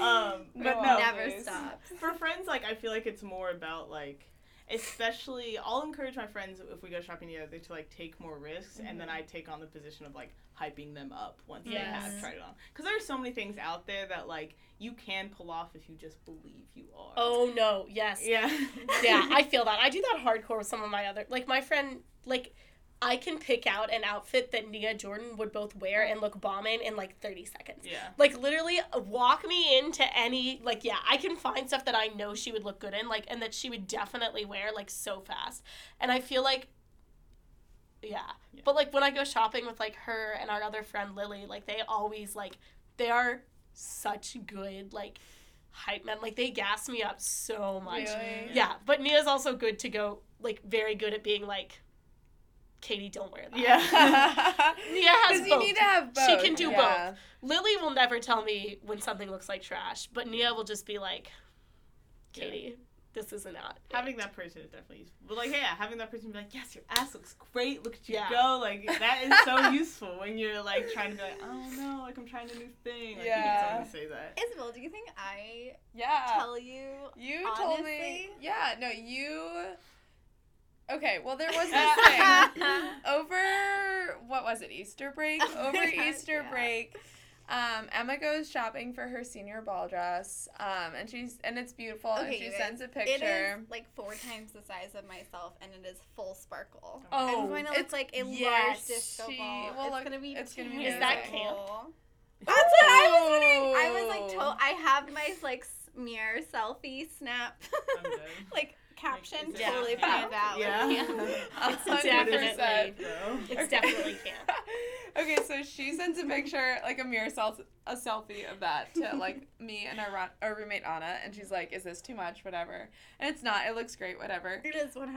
Um, but No, no, Never stops. for friends, like I feel like it's more about like, especially I'll encourage my friends if we go shopping together to like take more risks, and then mm-hmm. I take on the position of like hyping them up once they have tried it on. Because there are so many things out there that like you can pull off if you just believe you are. Oh no, yes. yeah, yeah, I *laughs* feel that. I do that hardcore with some of my other like my friend like I can pick out an outfit that Nia Jordan would both wear and look bomb in in like 30 seconds. yeah. Like literally uh, walk me into any like yeah, I can find stuff that I know she would look good in like and that she would definitely wear like so fast. And I feel like yeah. Yeah. But like when I go shopping with like her and our other friend Lily, like they always like they are such good like hype men. Like they gas me up so much. Really? Yeah, but Nia's also good to go, like, very good at being like, Katie, don't wear that. Yeah. *laughs* Nia *laughs* has Because you both. need to have both. She can do yeah. Lily will never tell me when something looks like trash, but Nia will just be like, Katie, this is not. it." Having that person is definitely useful. But like, yeah, having that person be like, "Yes, your ass looks great. Look at you Yeah. go!" Like that is so *laughs* useful when you're like trying to be like, "Oh no, like I'm trying a new thing." Like, you Yeah. need someone to say that. Isabel, do you think I Yeah. tell you? You told me. Yeah, no, you. Okay, well, there was this *laughs* thing over what was it? Easter break. *laughs* Over Easter yeah. break, um, Emma goes shopping for her senior ball dress, um, and she's and it's beautiful, and Okay, she you guys, sends a picture. It is like four times the size of myself, and it is full sparkle. Oh, it's going to look like a yes, large disco she- ball. well, it's look, gonna be. it's gonna be Is that terrible. That's what I was wondering. I was like, to- I have my like smear selfie snap, I'm *laughs* dead. like caption is it totally camp? panned out. Yeah. *laughs* It's definitely- Bro. It's definitely camp. *laughs* okay, so she sends a picture, like a mirror self, a selfie of that to *laughs* like me and our, our roommate Anna, and she's like, "Is this too much? Whatever." And it's not. It looks great. Whatever. It is 100%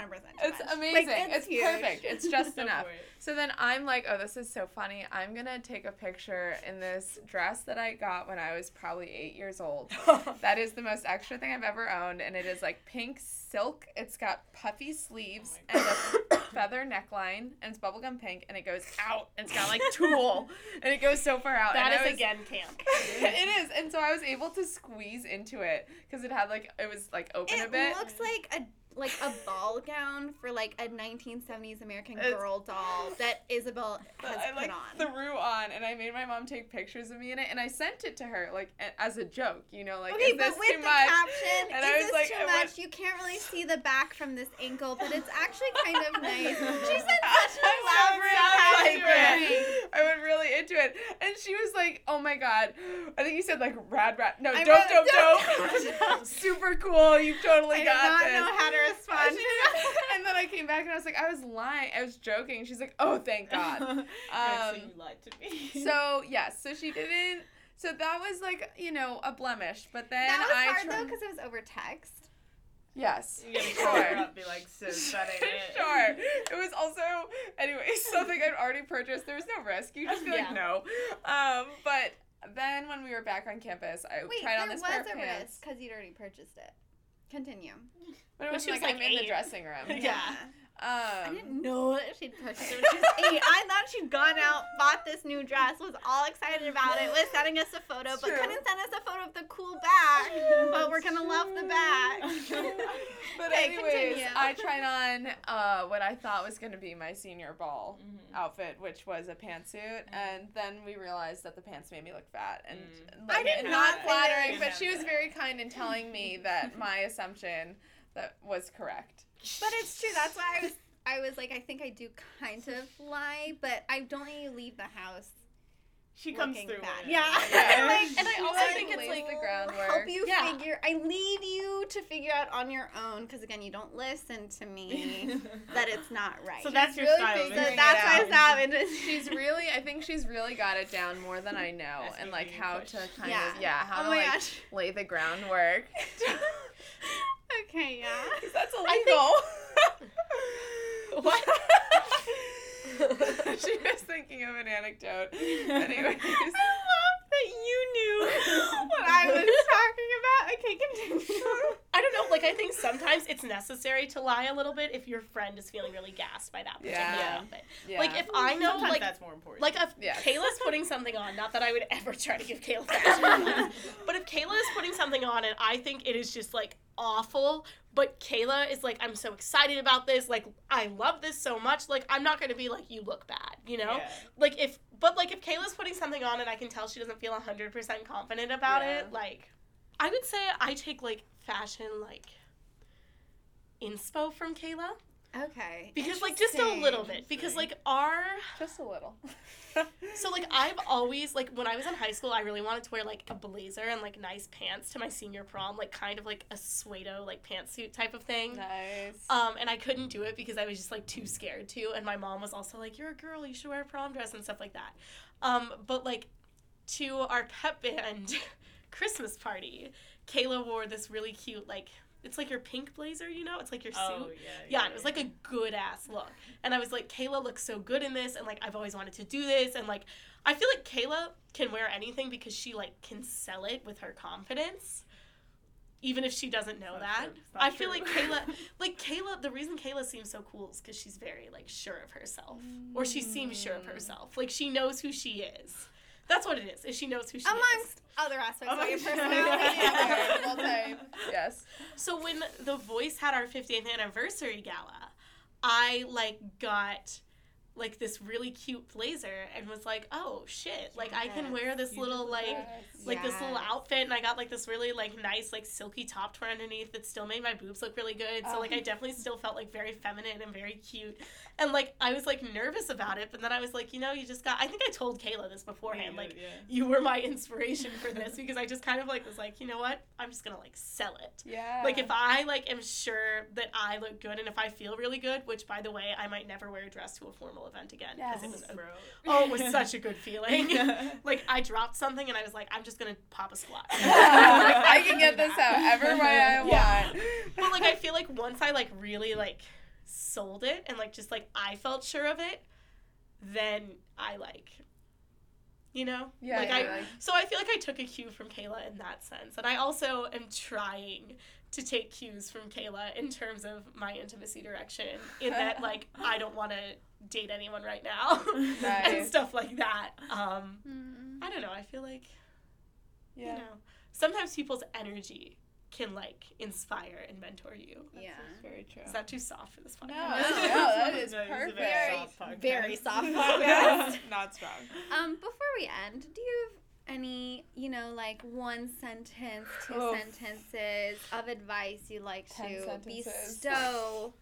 It's much. amazing. Like, it's huge. perfect. It's just Go enough. for it. So then I'm like, oh, this is so funny. I'm gonna take a picture in this dress that I got when I was probably eight years old. That is the most extra thing I've ever owned, and it is like pink silk. It's got puffy sleeves Oh and a *coughs* feather neckline, and it's bubblegum pink, and it goes out, and it's got like tulle, and it goes so far out. That and is was- again camp. *laughs* it is, and so I was able to squeeze into it because it had like it was like open a bit. It looks like a like a ball gown for like a 1970s American It's- girl doll that Isabel *laughs* has I like on. threw on, and I made my mom take pictures of me in it, and I sent it to her like a- as a joke, you know, like okay, is but this with too the much? caption, And is I was this like, too I much? want- You can't really see the back from this ankle, but it's *laughs* actually kind of nice. She said *laughs* such an elaborate I went. I went really into it, and she was like, "Oh my god!" I think you said like "rad rad." No, I dope dope dope, dope. Super cool. You totally I did got not this. know how to respond. *laughs* *laughs* and then I came back and I was like, I was lying. I was joking. She's like, Oh, thank *laughs* God. Right, so Um, you lied to me. So yes, so she didn't. So that was like you know a blemish, but then that was I hard tried- though because it was over text. Yes. You Sure. call her up, be like, sis, that ain't it. sure. It was also anyway something I'd already purchased. There was no risk. You just be like no. Um, but then when we were back on campus, I Wait, tried on this pair of a pants. risk because you'd already purchased it. Continue. But it When was she like, was, like, I'm in the dressing room. *laughs* Yeah. I Um, didn't know that she'd purchased it when she was eight. I thought she'd gone out, bought this new dress, was all excited about it, was sending us a photo, but True. couldn't send us a photo of the cool bag. But we're gonna love the bag. *laughs* but Okay, anyways, continue. I tried on uh, what I thought was gonna be my senior ball Mhm. outfit, which was a pantsuit, and then we realized that the pants made me look fat, and Mm. like, I did not not flattering. But she was *laughs* very kind in telling me that my assumption that was correct. But it's true. That's why I was. I was like, I think I do kind of lie, but I don't you leave the house She comes through. bad. Yeah. Yeah. *laughs* like, And I also like think it's like the groundwork. help you Yeah. figure. I leave you to figure out on your own because again, you don't listen to me. *laughs* that it's not right. So that's your really style. so that's it why out. it's happened. She's really, I think she's really got it down more than I know, Asking and like you how to kind Yeah. of, yeah, oh how oh to my like gosh. lay the groundwork. *laughs* okay, yeah. 'Cause that's I illegal. What? *laughs* she was thinking of an anecdote. Anyways. I love that you knew what I was *laughs* talking about. Okay, continue. I don't know. Like I think sometimes it's necessary to lie a little bit if your friend is feeling really gassed by that particular Yeah. outfit. Yeah. Like if I know, Sometimes like that's more important. Like if Yes. Kayla's putting something on, not that I would ever try to give Kayla *laughs* fashion advice, but if Kayla is putting something on and I think it is just like awful, but Kayla is like, I'm so excited about this, like I love this so much, like I'm not gonna be like, you look bad, you know? Yeah. Like if but like if Kayla's putting something on and I can tell she doesn't feel hundred percent confident about Yeah. it, like I would say I take like fashion like inspo from Kayla. Okay. Because like just a little bit. Because like our Just a little. *laughs* so like I've always like when I was in high school, I really wanted to wear like a blazer and like nice pants to my senior prom, like kind of like a suedo like pantsuit type of thing. nice. Um, and I couldn't do it because I was just like too scared to. And my mom was also like, "You're a girl, you should wear a prom dress and stuff like that." Um, but like to our pep band *laughs* Christmas party, Kayla wore this really cute like it's like your pink blazer, you know? It's like your oh, suit. Oh, yeah. Yeah, and it was like a good ass look. And I was like, Kayla looks so good in this, and like I've always wanted to do this, and like I feel like Kayla can wear anything because she like can sell it with her confidence. Even if she doesn't know that. true. It's not I feel true. like Kayla *laughs* like Kayla the reason Kayla seems so cool is because she's very like sure of herself. Or she seems sure of mm. herself. Like she knows who she is. That's what it is, is she knows who she is. Amongst other aspects of your personality. Yeah, multi- yes. So when The Voice had our 50th anniversary gala, I like got like this really cute blazer and was like, "Oh shit, like I can wear this little like like this little outfit and I got like this really like nice like silky top to wear underneath that still made my boobs look really good. So like I *laughs* definitely still felt like very feminine and very cute. And like I was like nervous about it, but then I was like, you know, you just got I think I told Kayla this beforehand, like yeah. you were my inspiration for this *laughs* because I just kind of like was like, you know what? I'm just gonna like sell it. Yeah. Like if I like am sure that I look good and if I feel really good, which by the way, I might never wear a dress to a formal event again because it was a, *laughs* oh, it was such a good feeling. *laughs* *laughs* like I dropped something and I was like, I'm just gonna pop a squat. I can get this however way I Yeah. want. but like I feel like once I like really like sold it and like just like I felt sure of it, then I like you know? Yeah, like yeah, I like- so I feel like I took a cue from Kayla in that sense. And I also am trying to take cues from Kayla in terms of my intimacy direction. In *laughs* that like I don't wanna date anyone right now. *laughs* and stuff like that. Um Mm. I don't know, I feel like Yeah. you know sometimes people's energy can like inspire and mentor you. Yeah. Very true. Is that too soft for this podcast? No, no, *laughs* that is No, this a perfect. very soft podcast. Very soft podcast. Not strong. Um, before we end, do you have any, you know, like one sentence, two Oof. sentences of advice you'd like Ten to sentences. bestow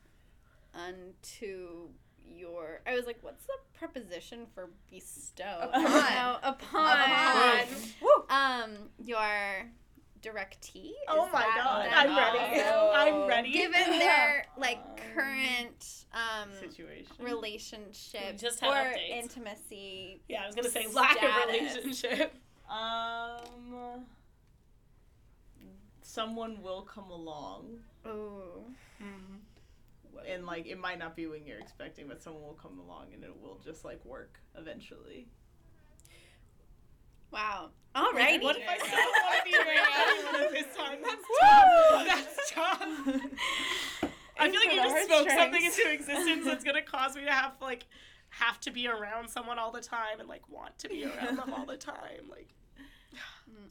unto your? I was like, what's the preposition for bestow? Upon. No, *laughs* upon. Upon. Um, your directee. Oh my god, I'm ready. Oh. *laughs* I'm ready. Given their like current um Situation. relationship just had or updates. intimacy. yeah, I was gonna say lack of relationship. Um. someone will come along Ooh. and like it might not be when you're expecting, but someone will come along and it will just like work eventually. Wow. Alrighty. Alrighty. What if I still want to be *laughs* around anyone this time? *laughs* That's tough. That's *laughs* tough. I feel like you just spoke something into existence that's gonna cause me to have like have to be around someone all the time and like want to be *laughs* around them all the time. Like *sighs*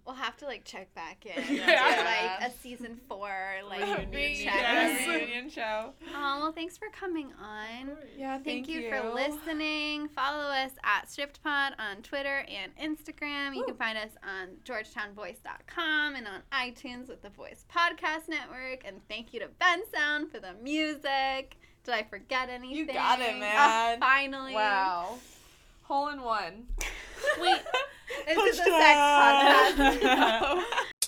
We'll have to like check back in. *laughs* Yeah. after, like a season four, *laughs* like Reunion. recheck. Yes. Yes. reunion show. Oh well, thanks for coming on. Yeah, Thank, you, for listening. Follow us at StrippedPod on Twitter and Instagram. You can find us on GeorgetownVoice.com and on iTunes with the Voice Podcast Network. And thank you to Ben Sound for the music. Did I forget anything? You got it, Oh, man. Ah, finally. Wow. Hole in one. *laughs* Wait, *laughs* this is a sex podcast. *laughs*